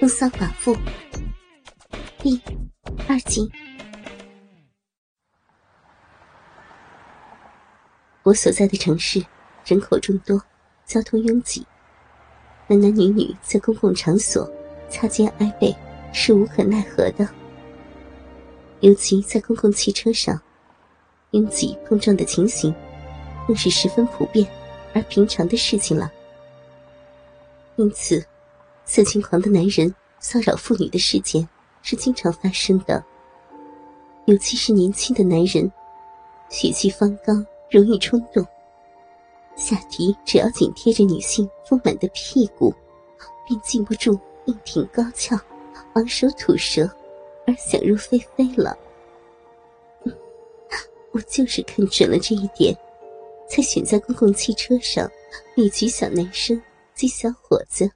风骚寡妇第二集。我所在的城市人口众多，交通拥挤，男男女女在公共场所擦肩挨背是无可奈何的。尤其在公共汽车上，拥挤碰撞的情形更是十分普遍而平常的事情了。因此，色情狂的男人骚扰妇女的事件是经常发生的。尤其是年轻的男人，血气方刚，容易冲动，下体只要紧贴着女性丰满的屁股，便禁不住硬挺高翘，昂首吐舌，而想入非非了。我就是看准了这一点，才选在公共汽车上猎取小男生。及小伙子，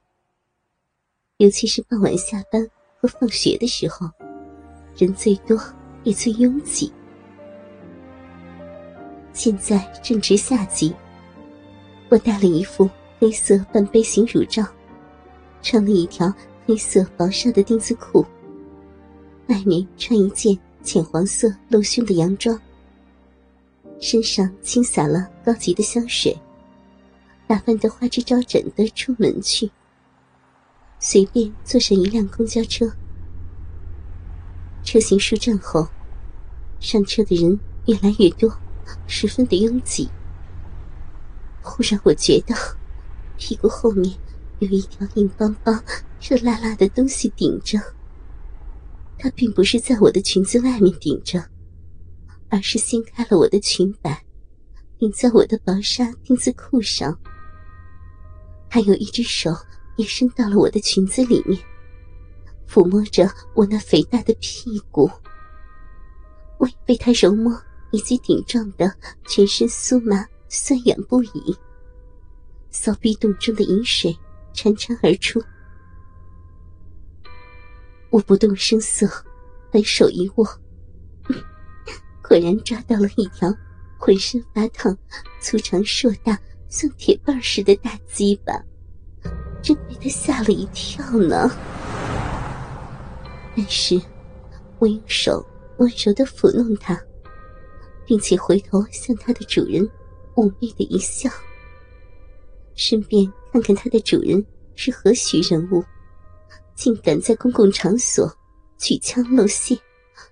尤其是傍晚下班和放学的时候，人最多也最拥挤。现在正值夏季，我带了一副黑色半背心乳罩，穿了一条黑色薄纱的丁字裤，外面穿一件浅黄色露胸的洋装，身上轻洒了高级的香水。打扮得花枝招展的出门去，随便坐上一辆公交车。车行数站后，上车的人越来越多，十分的拥挤。忽然，我觉得屁股后面有一条硬邦邦、热辣辣的东西顶着。它并不是在我的裙子外面顶着，而是掀开了我的裙摆，顶在我的薄纱丁字裤上。还有一只手也伸到了我的裙子里面，抚摸着我那肥大的屁股。我被他揉摸以及顶撞的全身酥麻酸痒不已，骚逼洞中的饮水潺潺而出。我不动声色，反手一握，果然抓到了一条浑身发烫、粗长硕大。像铁棒似的大鸡巴，真被他吓了一跳呢。但是，我用手温柔的抚弄它，并且回头向它的主人妩媚的一笑，顺便看看它的主人是何许人物，竟敢在公共场所举枪露械，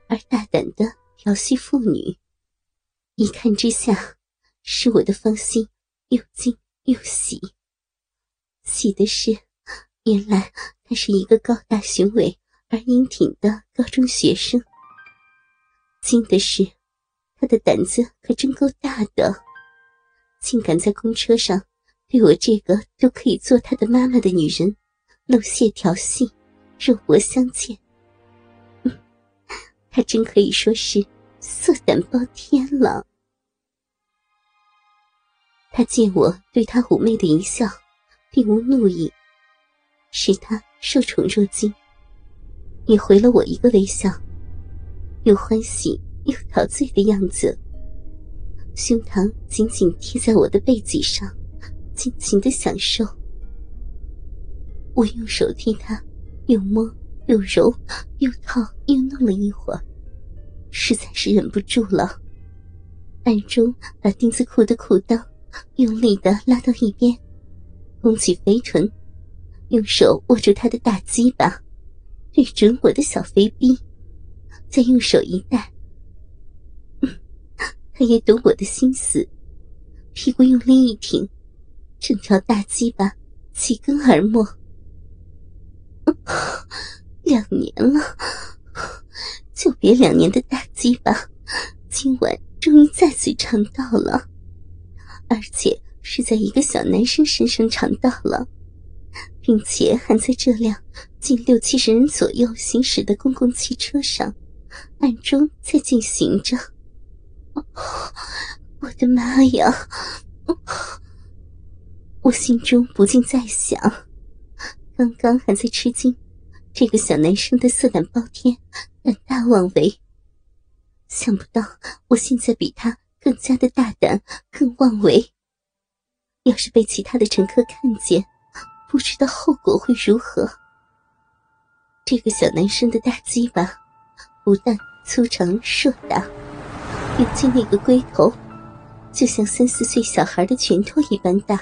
而大胆的调戏妇女。一看之下，使我的芳心。又惊又喜，喜的是，原来他是一个高大雄伟而英挺的高中学生；惊的是，他的胆子可真够大的，竟敢在公车上对我这个都可以做他的妈妈的女人露馅调戏，肉搏相见。他真可以说是色胆包天了。他见我对他妩媚的一笑，并无怒意，使他受宠若惊，也回了我一个微笑，又欢喜又陶醉的样子，胸膛紧紧贴在我的背脊上，尽情的享受。我用手替他又摸又揉又套又弄了一会儿，实在是忍不住了，暗中把丁字裤的裤裆。用力的拉到一边，弓起肥臀，用手握住他的大鸡巴，对准我的小肥逼，再用手一带。他也懂我的心思，屁股用力一挺，整条大鸡巴齐根而没。两年了，就别两年的大鸡巴，今晚终于再次尝到了。而且是在一个小男生身上尝到了，并且还在这辆近六七十人左右行驶的公共汽车上，暗中在进行着。我的妈呀！我心中不禁在想，刚刚还在吃惊，这个小男生的色胆包天，胆大妄为，想不到我现在比他。更加的大胆，更妄为。要是被其他的乘客看见，不知道后果会如何。这个小男生的大鸡巴不但粗长硕大，尤其那个龟头，就像三四岁小孩的拳头一般大。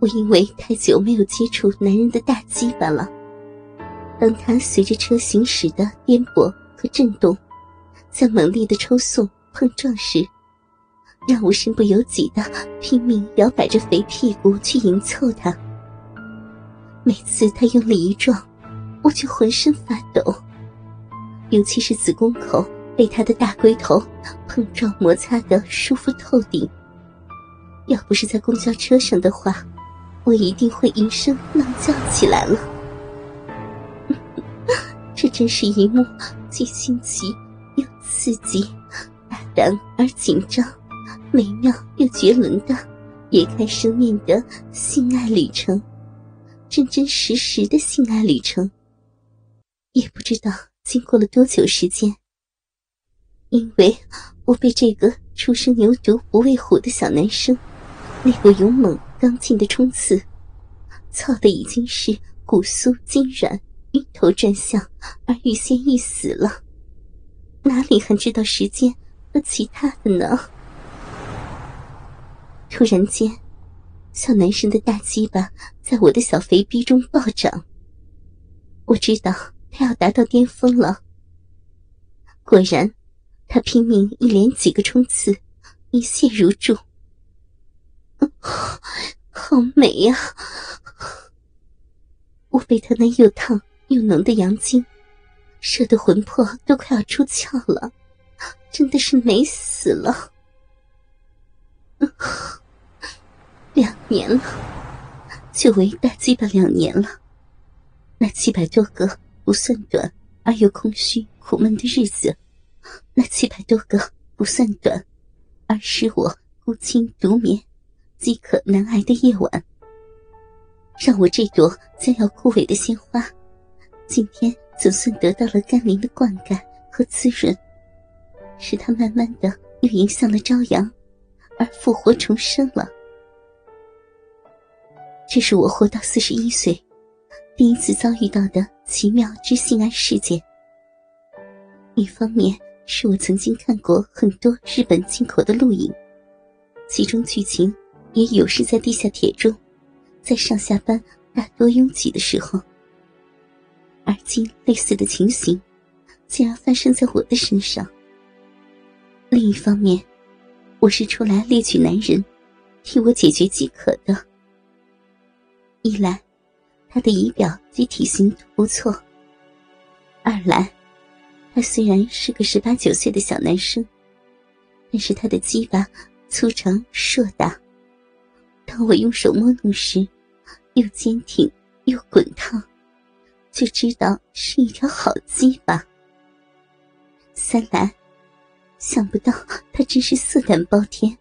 我因为太久没有接触男人的大鸡巴了，当他随着车行驶的颠簸和震动，在猛烈的抽送碰撞时，让我身不由己的拼命摇摆着肥屁股去迎凑他。每次他用力一撞，我就浑身发抖，尤其是子宫口被他的大龟头碰撞摩擦的舒服透顶。要不是在公交车上的话。我一定会一声浪叫起来了。这真是一幕既新奇又刺激、大胆而紧张、美妙又绝伦的别开生面的性爱旅程，真真实实的性爱旅程。也不知道经过了多久时间，因为我被这个初生牛犊不畏虎的小男生那股勇猛。刚劲的冲刺，操的已经是骨酥筋软、晕头转向，而欲仙欲死了。哪里还知道时间和其他的呢？突然间，小男生的大鸡巴在我的小肥逼中暴涨。我知道他要达到巅峰了。果然，他拼命一连几个冲刺，一泻如注。好美呀！我被他那又烫又浓的阳精射得魂魄都快要出窍了，真的是美死了。两年了，久违大鸡巴两年了，那七百多个不算短而又空虚苦闷的日子，那七百多个不算短而是我孤清独眠。饥渴难挨的夜晚，让我这朵将要枯萎的鲜花，今天总算得到了甘霖的灌溉和滋润，使它慢慢的又迎向了朝阳，而复活重生了。这是我活到四十一岁，第一次遭遇到的奇妙之性爱事件。一方面是我曾经看过很多日本进口的录影，其中剧情。也有是在地下铁中，在上下班大多拥挤的时候，而今类似的情形，竟然发生在我的身上。另一方面，我是出来猎取男人，替我解决饥渴的。一来，他的仪表及体型都不错；二来，他虽然是个十八九岁的小男生，但是他的鸡巴粗长硕大。当我用手摸弄时，又坚挺又滚烫，就知道是一条好鸡巴。三来，想不到他真是色胆包天，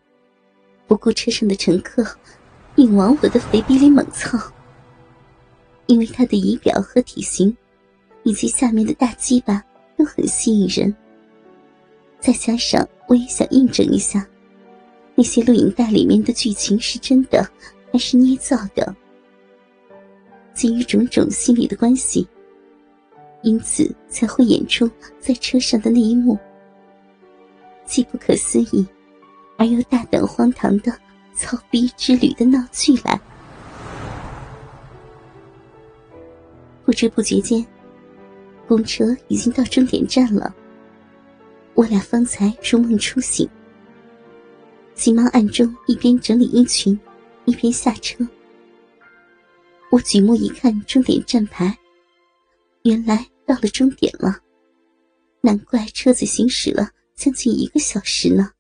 不顾车上的乘客，硬往我的肥逼里猛操。因为他的仪表和体型，以及下面的大鸡巴都很吸引人，再加上我也想印证一下。那些录影带里面的剧情是真的还是捏造的？基于种种心理的关系，因此才会演出在车上的那一幕，既不可思议，而又大胆荒唐的操逼之旅的闹剧来。不知不觉间，公车已经到终点站了。我俩方才如梦初醒。急忙暗中一边整理衣裙，一边下车。我举目一看终点站牌，原来到了终点了。难怪车子行驶了将近一个小时呢。